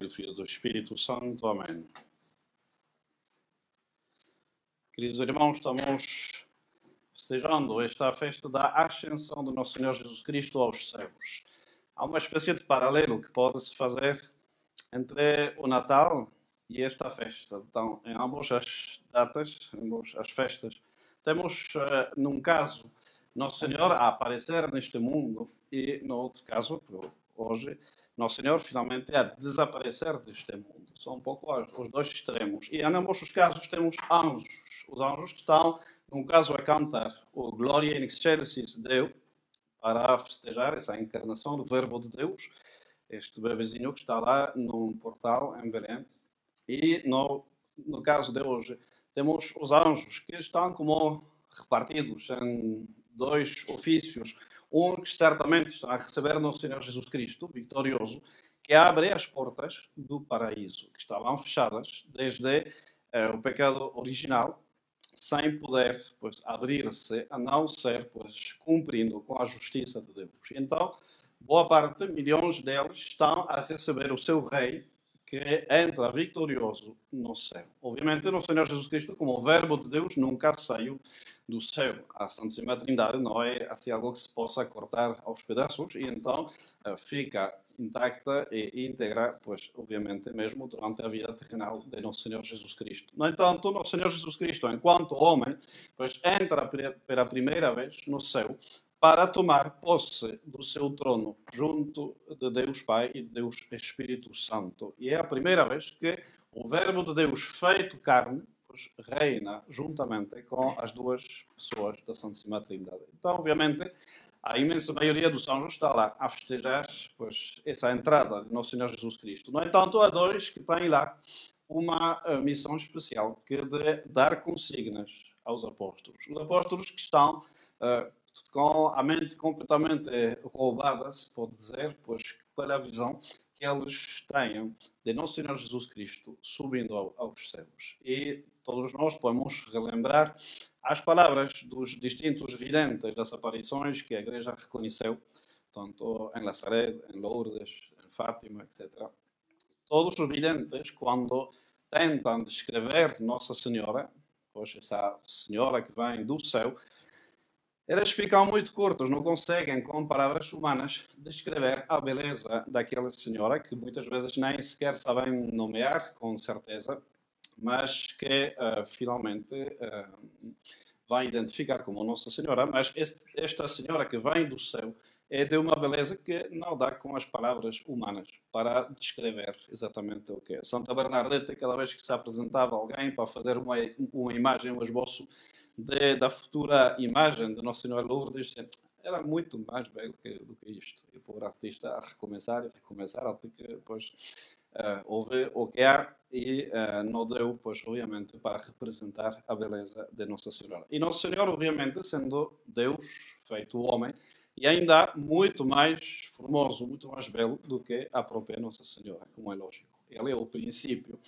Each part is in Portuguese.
Pai, do Filho e do Espírito Santo. Amém. Queridos irmãos, estamos festejando esta festa da ascensão do nosso Senhor Jesus Cristo aos céus. Há uma espécie de paralelo que pode-se fazer entre o Natal e esta festa. Então, em ambas as datas, em ambas as festas, temos, uh, num caso, Nosso Senhor a aparecer neste mundo e, no outro caso, hoje, Nosso Senhor finalmente a desaparecer deste mundo. São um pouco os dois extremos. E em ambos os casos temos anjos. Os anjos que estão, num caso, a cantar o Gloria in Excelsis Deo, para festejar essa encarnação do Verbo de Deus, este bebezinho que está lá num portal em Belém. E no, no caso de hoje, temos os anjos que estão como repartidos em dois ofícios um que certamente está a receber nosso Senhor Jesus Cristo, vitorioso, que abre as portas do paraíso, que estavam fechadas desde uh, o pecado original, sem poder pois, abrir-se, a não ser pois, cumprindo com a justiça de Deus. Então, boa parte, milhões deles, estão a receber o seu rei, que entra vitorioso no céu. Obviamente, o Senhor Jesus Cristo, como Verbo de Deus, nunca saiu do céu. A Santíssima Trindade não é assim algo que se possa cortar aos pedaços e então eh, fica intacta e íntegra, pois, obviamente, mesmo durante a vida terrenal de Nosso Senhor Jesus Cristo. No entanto, Nosso Senhor Jesus Cristo, enquanto homem, pois, entra pela primeira vez no céu para tomar posse do seu trono junto de Deus Pai e de Deus Espírito Santo. E é a primeira vez que o Verbo de Deus feito carne pois, reina juntamente com as duas pessoas da Santíssima Trindade. Então, obviamente, a imensa maioria dos anjos está lá a festejar pois, essa entrada de Nosso Senhor Jesus Cristo. No entanto, há dois que têm lá uma uh, missão especial, que é de dar consignas aos apóstolos. Os apóstolos que estão uh, com a mente completamente roubada, se pode dizer, pois pela visão que eles têm de Nosso Senhor Jesus Cristo subindo aos céus. E todos nós podemos relembrar as palavras dos distintos videntes das aparições que a Igreja reconheceu, tanto em Nazaré, em Lourdes, em Fátima, etc. Todos os videntes, quando tentam descrever Nossa Senhora, pois essa Senhora que vem do céu, eles ficam muito curtos, não conseguem, com palavras humanas, descrever a beleza daquela senhora que muitas vezes nem sequer sabem nomear, com certeza, mas que uh, finalmente uh, vai identificar como Nossa Senhora. Mas este, esta senhora que vem do céu é de uma beleza que não dá com as palavras humanas para descrever exatamente o que é. Santa Bernadette, cada vez que se apresentava alguém para fazer uma, uma imagem, um esboço de, da futura imagem de Nossa Senhora Lourdes, era muito mais belo que, do que isto. E o pobre artista a recomeçar e recomeçar até que depois uh, houve o que há e uh, não deu, pois, obviamente, para representar a beleza de Nossa Senhora. E Nossa Senhora, obviamente, sendo Deus feito homem, e ainda muito mais formoso, muito mais belo do que a própria Nossa Senhora, como é lógico. Ele é o princípio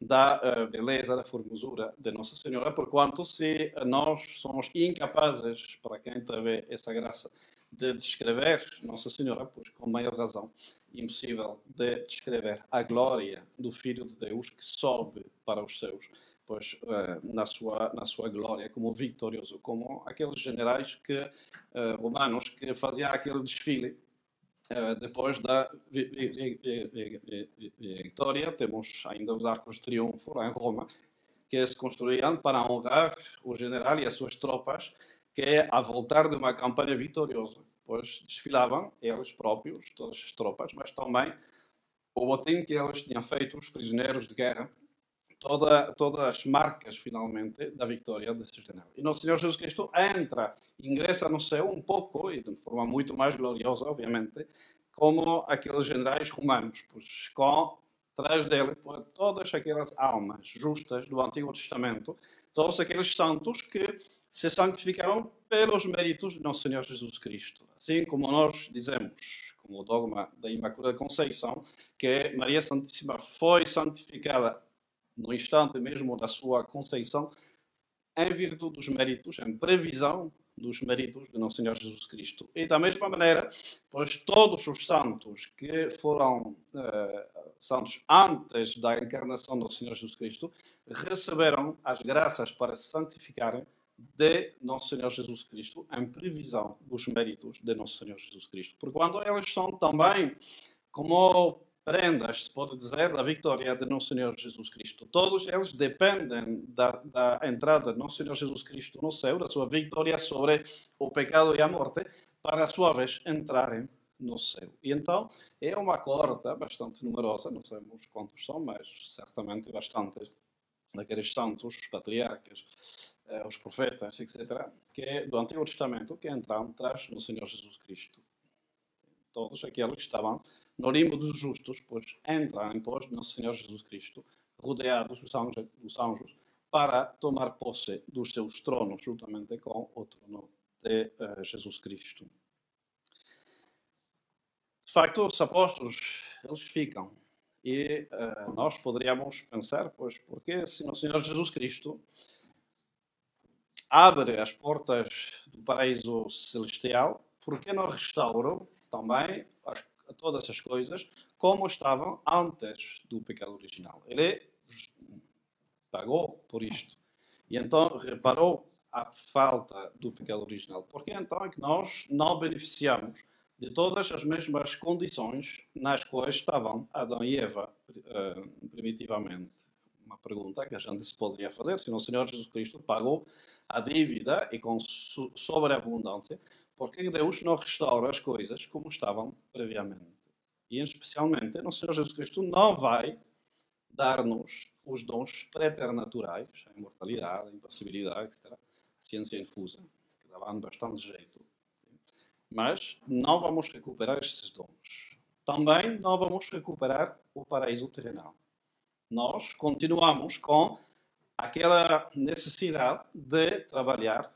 da uh, beleza, da formosura de Nossa Senhora, porquanto se nós somos incapazes, para quem teve essa graça, de descrever Nossa Senhora, pois com maior razão, impossível de descrever a glória do Filho de Deus que sobe para os céus, pois uh, na sua na sua glória como vitorioso, como aqueles generais que uh, romanos que faziam aquele desfile eh, depois da vitória, temos ainda os arcos de triunfo em Roma, que se construíam para honrar o general e as suas tropas, que a voltar de uma campanha vitoriosa, pois desfilavam eles próprios, todas as tropas, mas também o botim que eles tinham feito, os prisioneiros de guerra, toda, todas as marcas, finalmente, da vitória desse general. E nosso Senhor Jesus Cristo entra, ingressa no céu um pouco, e de forma muito mais gloriosa, obviamente, como aqueles generais romanos, pois com atrás dele todas aquelas almas justas do Antigo Testamento, todos aqueles santos que se santificaram pelos méritos de nosso Senhor Jesus Cristo. Assim como nós dizemos, como o dogma da Imaculada Conceição, que Maria Santíssima foi santificada no instante mesmo da sua conceição, em virtude dos méritos, em previsão dos méritos de Nosso Senhor Jesus Cristo. E da mesma maneira, pois todos os santos que foram uh, santos antes da encarnação do Senhor Jesus Cristo receberam as graças para se santificarem de Nosso Senhor Jesus Cristo, em previsão dos méritos de Nosso Senhor Jesus Cristo. Porque quando eles são também como prendas, se pode dizer, da vitória de Nosso Senhor Jesus Cristo. Todos eles dependem da, da entrada de Nosso Senhor Jesus Cristo no céu, da sua vitória sobre o pecado e a morte, para, a sua vez, entrarem no céu. E então é uma corda bastante numerosa, não sabemos quantos são, mas certamente bastante daqueles santos, os patriarcas, eh, os profetas, etc., que é do Antigo Testamento que entram atrás no Senhor Jesus Cristo. Todos aqueles que estavam no limbo dos justos, pois entram em pós no Senhor Jesus Cristo, rodeados dos anjos, dos anjos, para tomar posse dos seus tronos, juntamente com o trono de uh, Jesus Cristo. De facto, os apóstolos, eles ficam. E uh, nós poderíamos pensar, pois, porque se o Senhor Jesus Cristo abre as portas do paraíso celestial, por que não restaura também todas essas coisas como estavam antes do pecado original. Ele pagou por isto. E então reparou a falta do pecado original. Porque então é que nós não beneficiamos de todas as mesmas condições nas quais estavam Adão e Eva uh, primitivamente? Uma pergunta que a gente se poderia fazer. Se o Senhor Jesus Cristo pagou a dívida e com sobreabundância, por que Deus não restaura as coisas como estavam previamente? E especialmente, o Senhor Jesus Cristo não vai dar-nos os dons preternaturais, a imortalidade, a impassibilidade, etc., a ciência infusa, que dava bastante jeito. Mas não vamos recuperar estes dons. Também não vamos recuperar o paraíso terrenal. Nós continuamos com aquela necessidade de trabalhar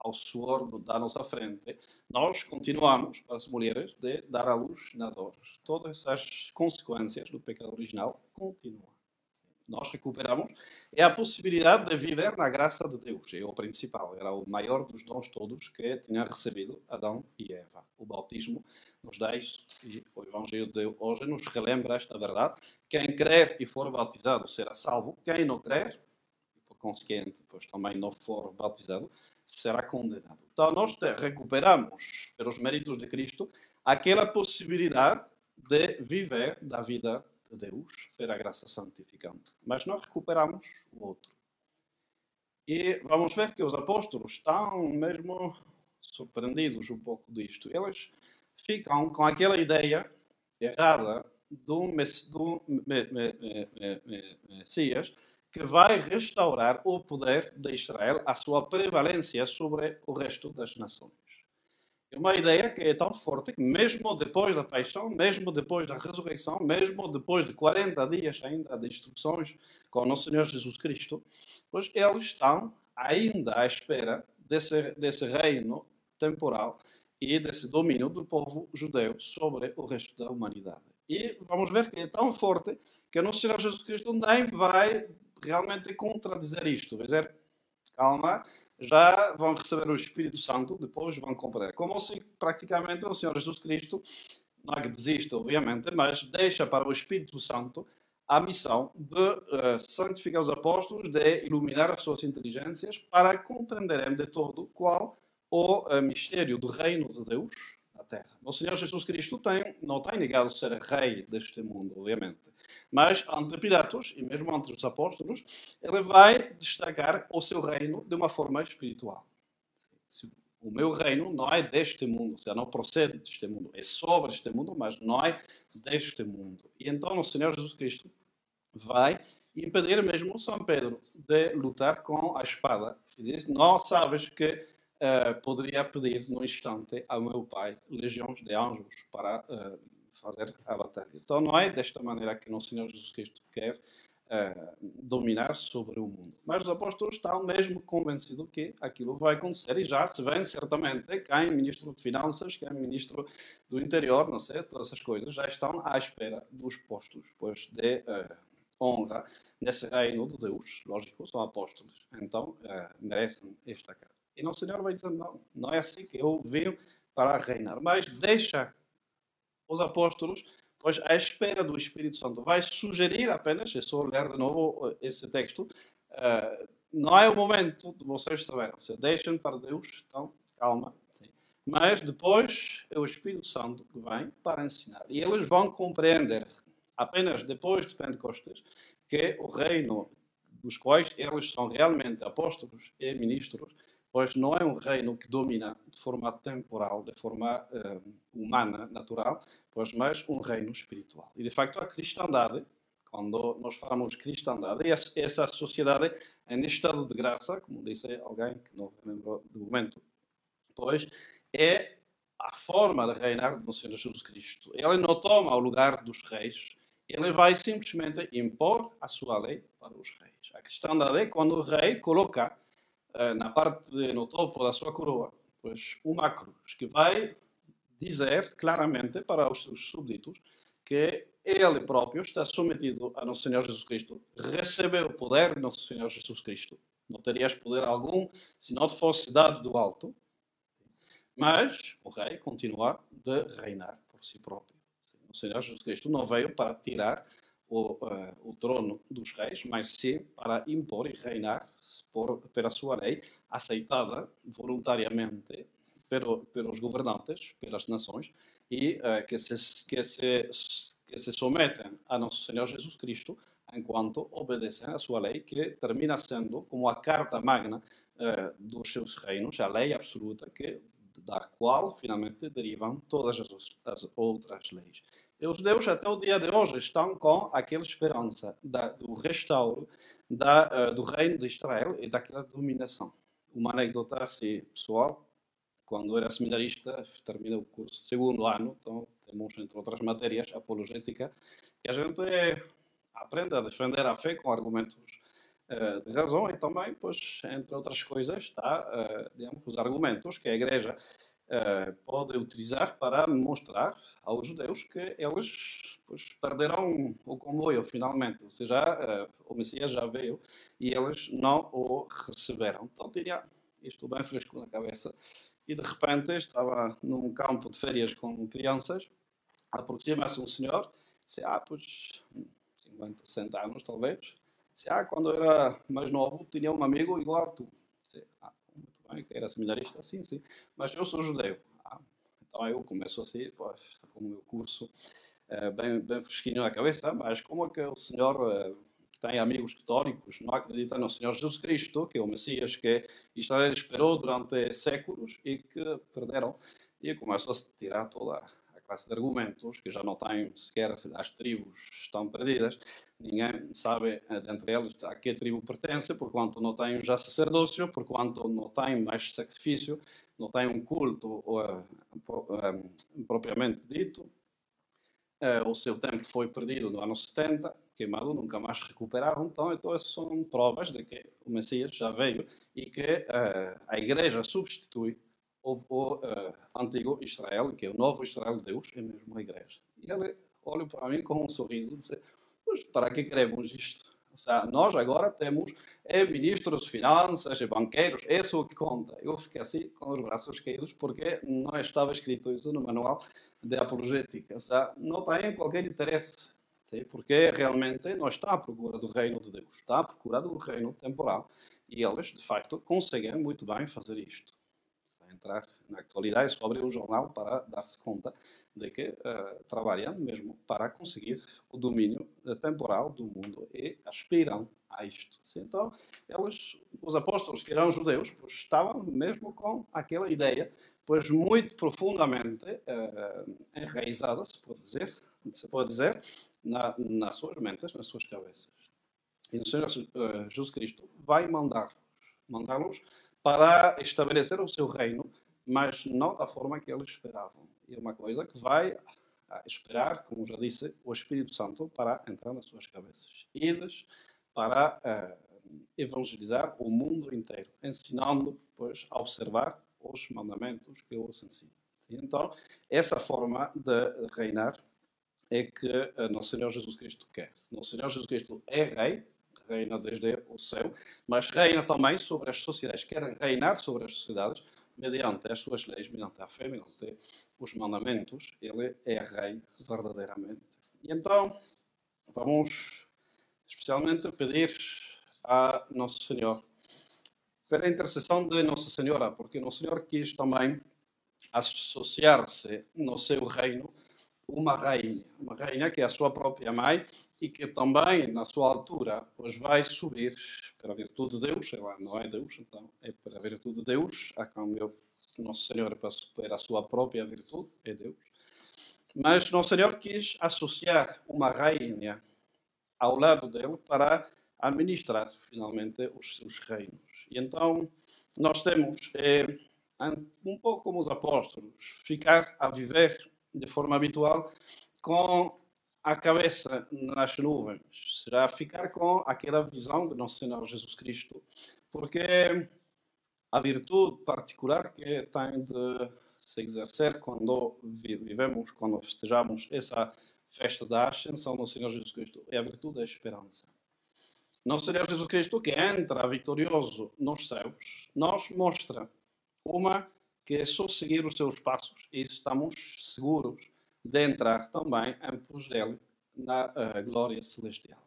ao suor da nossa frente, nós continuamos, para as mulheres, de dar à luz na dor. Todas as consequências do pecado original continuam. Nós recuperamos é a possibilidade de viver na graça de Deus. É o principal, era o maior dos dons todos que tinha recebido Adão e Eva. O bautismo nos dá isso e o Evangelho de hoje nos relembra esta verdade. Quem crer e for batizado será salvo. Quem não crer, e por consequente, pois também não for batizado, será condenado. Então, nós recuperamos, pelos méritos de Cristo, aquela possibilidade de viver da vida de Deus pela graça santificante. Mas nós recuperamos o outro. E vamos ver que os apóstolos estão mesmo surpreendidos um pouco disto. Eles ficam com aquela ideia errada do Messias que vai restaurar o poder de Israel, a sua prevalência sobre o resto das nações. É uma ideia que é tão forte que, mesmo depois da paixão, mesmo depois da ressurreição, mesmo depois de 40 dias ainda de instruções com o nosso Senhor Jesus Cristo, pois eles estão ainda à espera desse, desse reino temporal e desse domínio do povo judeu sobre o resto da humanidade. E vamos ver que é tão forte que o nosso Senhor Jesus Cristo nem vai realmente contradizer isto. Dizer, calma, já vão receber o Espírito Santo, depois vão compreender. Como se praticamente o Senhor Jesus Cristo, não é que desiste, obviamente, mas deixa para o Espírito Santo a missão de uh, santificar os apóstolos, de iluminar as suas inteligências para compreenderem de todo qual o uh, mistério do reino de Deus terra. O Senhor Jesus Cristo tem, não tem negado ser rei deste mundo, obviamente. Mas ante Pilatos, e mesmo entre os apóstolos, ele vai destacar o seu reino de uma forma espiritual. O meu reino não é deste mundo, ou seja, não procede deste mundo. É sobre este mundo, mas não é deste mundo. E então o Senhor Jesus Cristo vai impedir mesmo São Pedro de lutar com a espada. E diz: Não sabes que uh, poderia pedir no instante ao meu pai legiões de anjos para uh, fazer a batalha. Então não é desta maneira que o Senhor Jesus Cristo quer uh, dominar sobre o mundo. Mas os apóstolos estão mesmo convencidos que aquilo vai acontecer e já se vê certamente quem ministro de Finanças, quem ministro do Interior, não sei, todas essas coisas já estão à espera dos postos, pois de honra nesse reino de Deus. Lógico, são apóstolos, então merecem esta cara. E Nosso Senhor vai dizer: não, não é assim que eu venho para reinar. Mas deixa os apóstolos, pois à espera do Espírito Santo. Vai sugerir apenas, é só ler de novo esse texto, uh, não é o momento de vocês saberem. Se deixem para Deus, então calma. Sim. Mas depois é o Espírito Santo que vem para ensinar. E eles vão compreender, apenas depois de Pentecostes, que o reino dos quais eles são realmente apóstolos e ministros, pois não é um reino que domina de forma temporal, de forma uh, humana, natural, pois mais um reino espiritual. E de facto a cristandade, quando nós falamos de cristandade, essa sociedade em estado de graça, como disse alguém que não lembrou do momento, pois é a forma de reinar do Senhor Jesus Cristo. Ele não toma o lugar dos reis, ele vai simplesmente impor a sua lei para os reis. A cristandade é quando o rei coloca na parte, de, no topo da sua coroa, pois uma cruz, que vai dizer claramente para os seus súbditos que ele próprio está submetido a Nosso Senhor Jesus Cristo, recebeu o poder de Nosso Senhor Jesus Cristo. Não terias poder algum se não te fosse dado do alto, mas o rei continua de reinar por si próprio. O Senhor Jesus Cristo não veio para tirar o, uh, o trono dos reis, mas sim para impor e reinar por, pela sua lei, aceitada voluntariamente pelo, pelos governantes, pelas nações, e uh, que, se, que, se, que se sometem a nosso Senhor Jesus Cristo enquanto obedecem à sua lei, que termina sendo como a carta magna uh, dos seus reinos, a lei absoluta que da qual finalmente derivam todas as, as outras leis. Os judeus até o dia de hoje estão com aquela esperança da, do restauro da, uh, do reino de Israel e daquela dominação. Uma anedota assim, pessoal, quando era seminarista, terminei o curso segundo ano, então temos, entre outras matérias, apologética, que a gente aprende a defender a fé com argumentos uh, de razão e também, pois, entre outras coisas, está, uh, digamos, os argumentos que a Igreja uh, pode utilizar para mostrar aos judeus que eles pois, perderam o comboio, finalmente. Ou seja, o Messias já veio e eles não o receberam. Então, tinha isto bem fresco na cabeça e de repente estava num campo de férias com crianças, aproxima-se um senhor, disse, ah, pois, 50, 60 anos talvez, disse, ah, quando eu era mais novo tinha um amigo igual a tu. Disse, ah, era seminarista, sim, sim, mas eu sou judeu. Ah, então eu começo assim, pois, com o meu curso é, bem, bem fresquinho na cabeça, mas como é que o senhor... É, tem amigos católicos, não acreditam no Senhor Jesus Cristo, que é o Messias que Israel esperou durante séculos e que perderam. E começam a se tirar toda a classe de argumentos, que já não têm sequer as tribos estão perdidas, ninguém sabe eh, dentre eles a que tribo pertence, porquanto não tem já sacerdócio, porquanto não tem mais sacrifício, não tem um culto uh, uh, propriamente dito. O seu tempo foi perdido no ano 70, queimado, nunca mais recuperaram. Então, então são provas de que o Messias já veio e que uh, a igreja substitui o, uh, antigo Israel, que é o novo Israel de Deus, é mesmo a igreja. E ele olha para mim com um sorriso e diz: Mas para que queremos isto? Ou seja, nós agora temos é, ministros de finanças, e banqueiros, isso é o que conta. Eu fiquei assim com os braços caídos porque não estava escrito isso no manual de apologética. Ou seja, não tem qualquer interesse Sim, porque realmente não está à procura do reino de Deus, está à procura do reino temporal. E eles, de facto, conseguem muito bem fazer isto. Entrar na atualidade, só abrir o jornal para dar-se conta de que uh, trabalham mesmo para conseguir o domínio temporal do mundo e aspiram a isto. Então, eles, os apóstolos que eram judeus, pois, estavam mesmo com aquela ideia, pois muito profundamente uh, enraizada, se pode dizer, se pode dizer na, nas suas mentes, nas suas cabeças. E o Senhor uh, Jesus Cristo vai mandá-los, mandá-los para estabelecer o seu reino, mas não da forma que eles esperavam. E é uma coisa que vai esperar, como já disse, o Espírito Santo para entrar nas suas cabeças. Ides para uh, evangelizar o mundo inteiro, ensinando, pois, a observar os mandamentos que eu os ensino. Então, essa forma de reinar é que Nosso Senhor Jesus Cristo quer. Nosso Senhor Jesus Cristo é Rei, reina desde o céu, mas reina também sobre as sociedades, quer reinar sobre as sociedades mediante as suas leis, mediante a fé, mediante os mandamentos, ele é rei verdadeiramente. E então, vamos especialmente pedir a Nosso Senhor, pela intercessão de Nossa Senhora, porque Nosso Senhor quis também associar-se no seu reino uma rainha, uma rainha que é a sua própria mãe e que também, na sua altura, pois vai subir pela virtude de Deus, ela não é Deus, então é pela virtude de Deus, a câmbio Nosso Senhor para a sua própria virtude, é Deus. Mas Nosso Senhor quis associar uma rainha ao lado dele para administrar finalmente os seus reinos. E então nós temos, é, um pouco como os apóstolos, ficar a viver de forma habitual com a cabeça nas nuvens. Será ficar com aquela visão de Nosso Senhor Jesus Cristo. Porque a virtude particular que tem de se exercer quando vivemos, quando festejamos essa festa da ascensão do Senhor Jesus Cristo é a virtude da esperança. Nosso Senhor Jesus Cristo, que entra vitorioso nos céus, nos mostra uma que é só seguir os seus passos e estamos seguros de entrar também em pos dele na uh, glória celestial.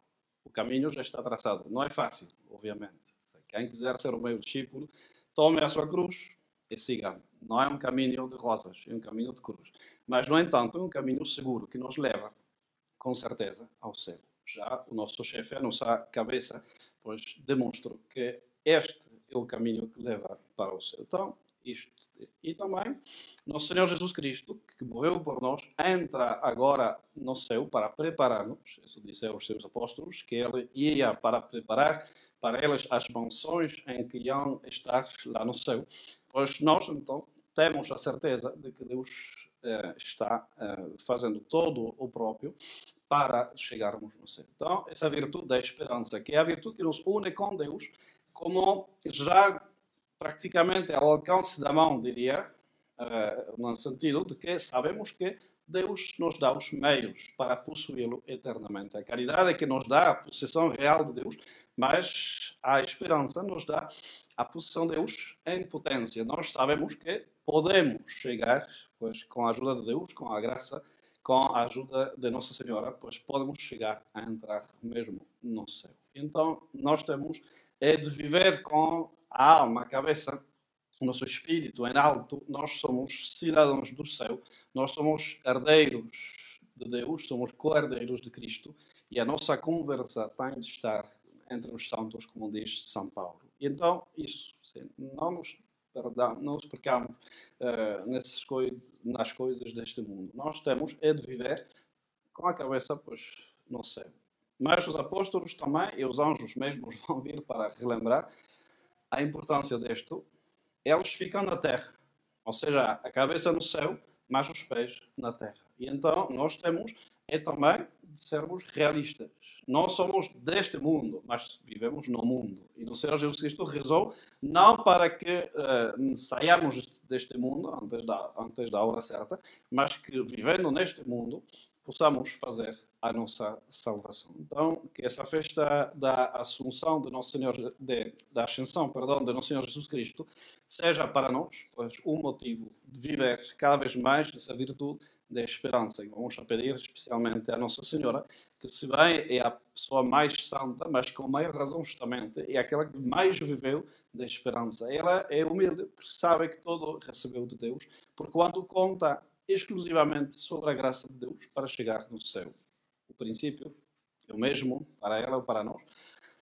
O caminho já está traçado. Não é fácil, obviamente. Quem quiser ser o meu discípulo, tome a sua cruz e siga-me. Não é um caminho de rosas, é um caminho de cruz. Mas, no entanto, é um caminho seguro que nos leva, com certeza, ao céu. Já o nosso chefe, a nossa cabeça, pois demonstra que este é o caminho que leva para o céu. Então, isto. E também, nosso Senhor Jesus Cristo, que morreu por nós, entra agora no céu para preparar-nos, isso disse aos seus apóstolos, que ele ia para preparar para eles as mansões em que iam estar lá no céu. Pois nós, então, temos a certeza de que Deus eh, está eh, fazendo todo o próprio para chegarmos no céu. Então, essa virtude da esperança, que é a virtude que nos une com Deus, como já praticamente ao alcance da mão, diria, uh, no sentido de que sabemos que Deus nos dá os meios para possuí-lo eternamente. A caridade é que nos dá a possessão real de Deus, mas a esperança nos dá a possessão de Deus em potência. Nós sabemos que podemos chegar, pois com a ajuda de Deus, com a graça, com a ajuda de Nossa Senhora, pois podemos chegar a entrar mesmo no céu. Então, nós temos é de viver com a alma, a cabeça, o nosso espírito em alto, nós somos cidadãos do céu, nós somos herdeiros de Deus, somos co-herdeiros de Cristo e a nossa conversa tem de estar entre os santos, como diz São Paulo. E então, isso, sim, não nos perdão, não nos percamos uh, nessas coisas, nas coisas deste mundo. Nós temos é de viver com a cabeça pois, no céu. Mas os apóstolos também, e os anjos mesmos vão vir para relembrar, a importância disto, eles ficam na terra. Ou seja, a cabeça no céu, mas os pés na terra. E então nós temos é também de sermos realistas. Nós somos deste mundo, mas vivemos no mundo. E o Senhor Jesus Cristo rezou não para que uh, saiamos deste mundo antes da, antes da hora certa, mas que vivendo neste mundo possamos fazer a nossa salvação. Então, que essa festa da Assunção de Nosso Senhor, de, da Ascensão, perdão, de Nosso Senhor Jesus Cristo, seja para nós, pois, um motivo de viver cada vez mais essa virtude da esperança. E vamos a pedir especialmente à Nossa Senhora, que se bem é a pessoa mais santa, mas com maior razão justamente, é aquela que mais viveu da esperança. Ela é humilde, porque sabe que todo recebeu de Deus, por quanto conta exclusivamente sobre a graça de Deus para chegar no céu o princípio é o mesmo para ela ou para nós.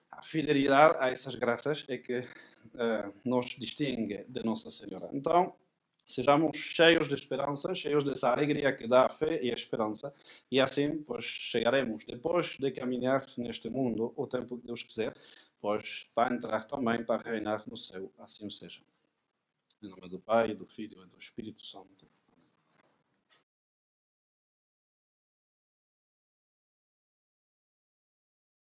A fidelidade a essas graças é que uh, nos distingue de Nossa Senhora. Então, sejamos cheios de esperança, cheios dessa alegria que dá a fé e a esperança, e assim, pois, chegaremos, depois de caminhar neste mundo, o tempo que Deus quiser, pois, para entrar também para reinar no céu, assim seja. Em nome do Pai, do Filho e do Espírito Santo.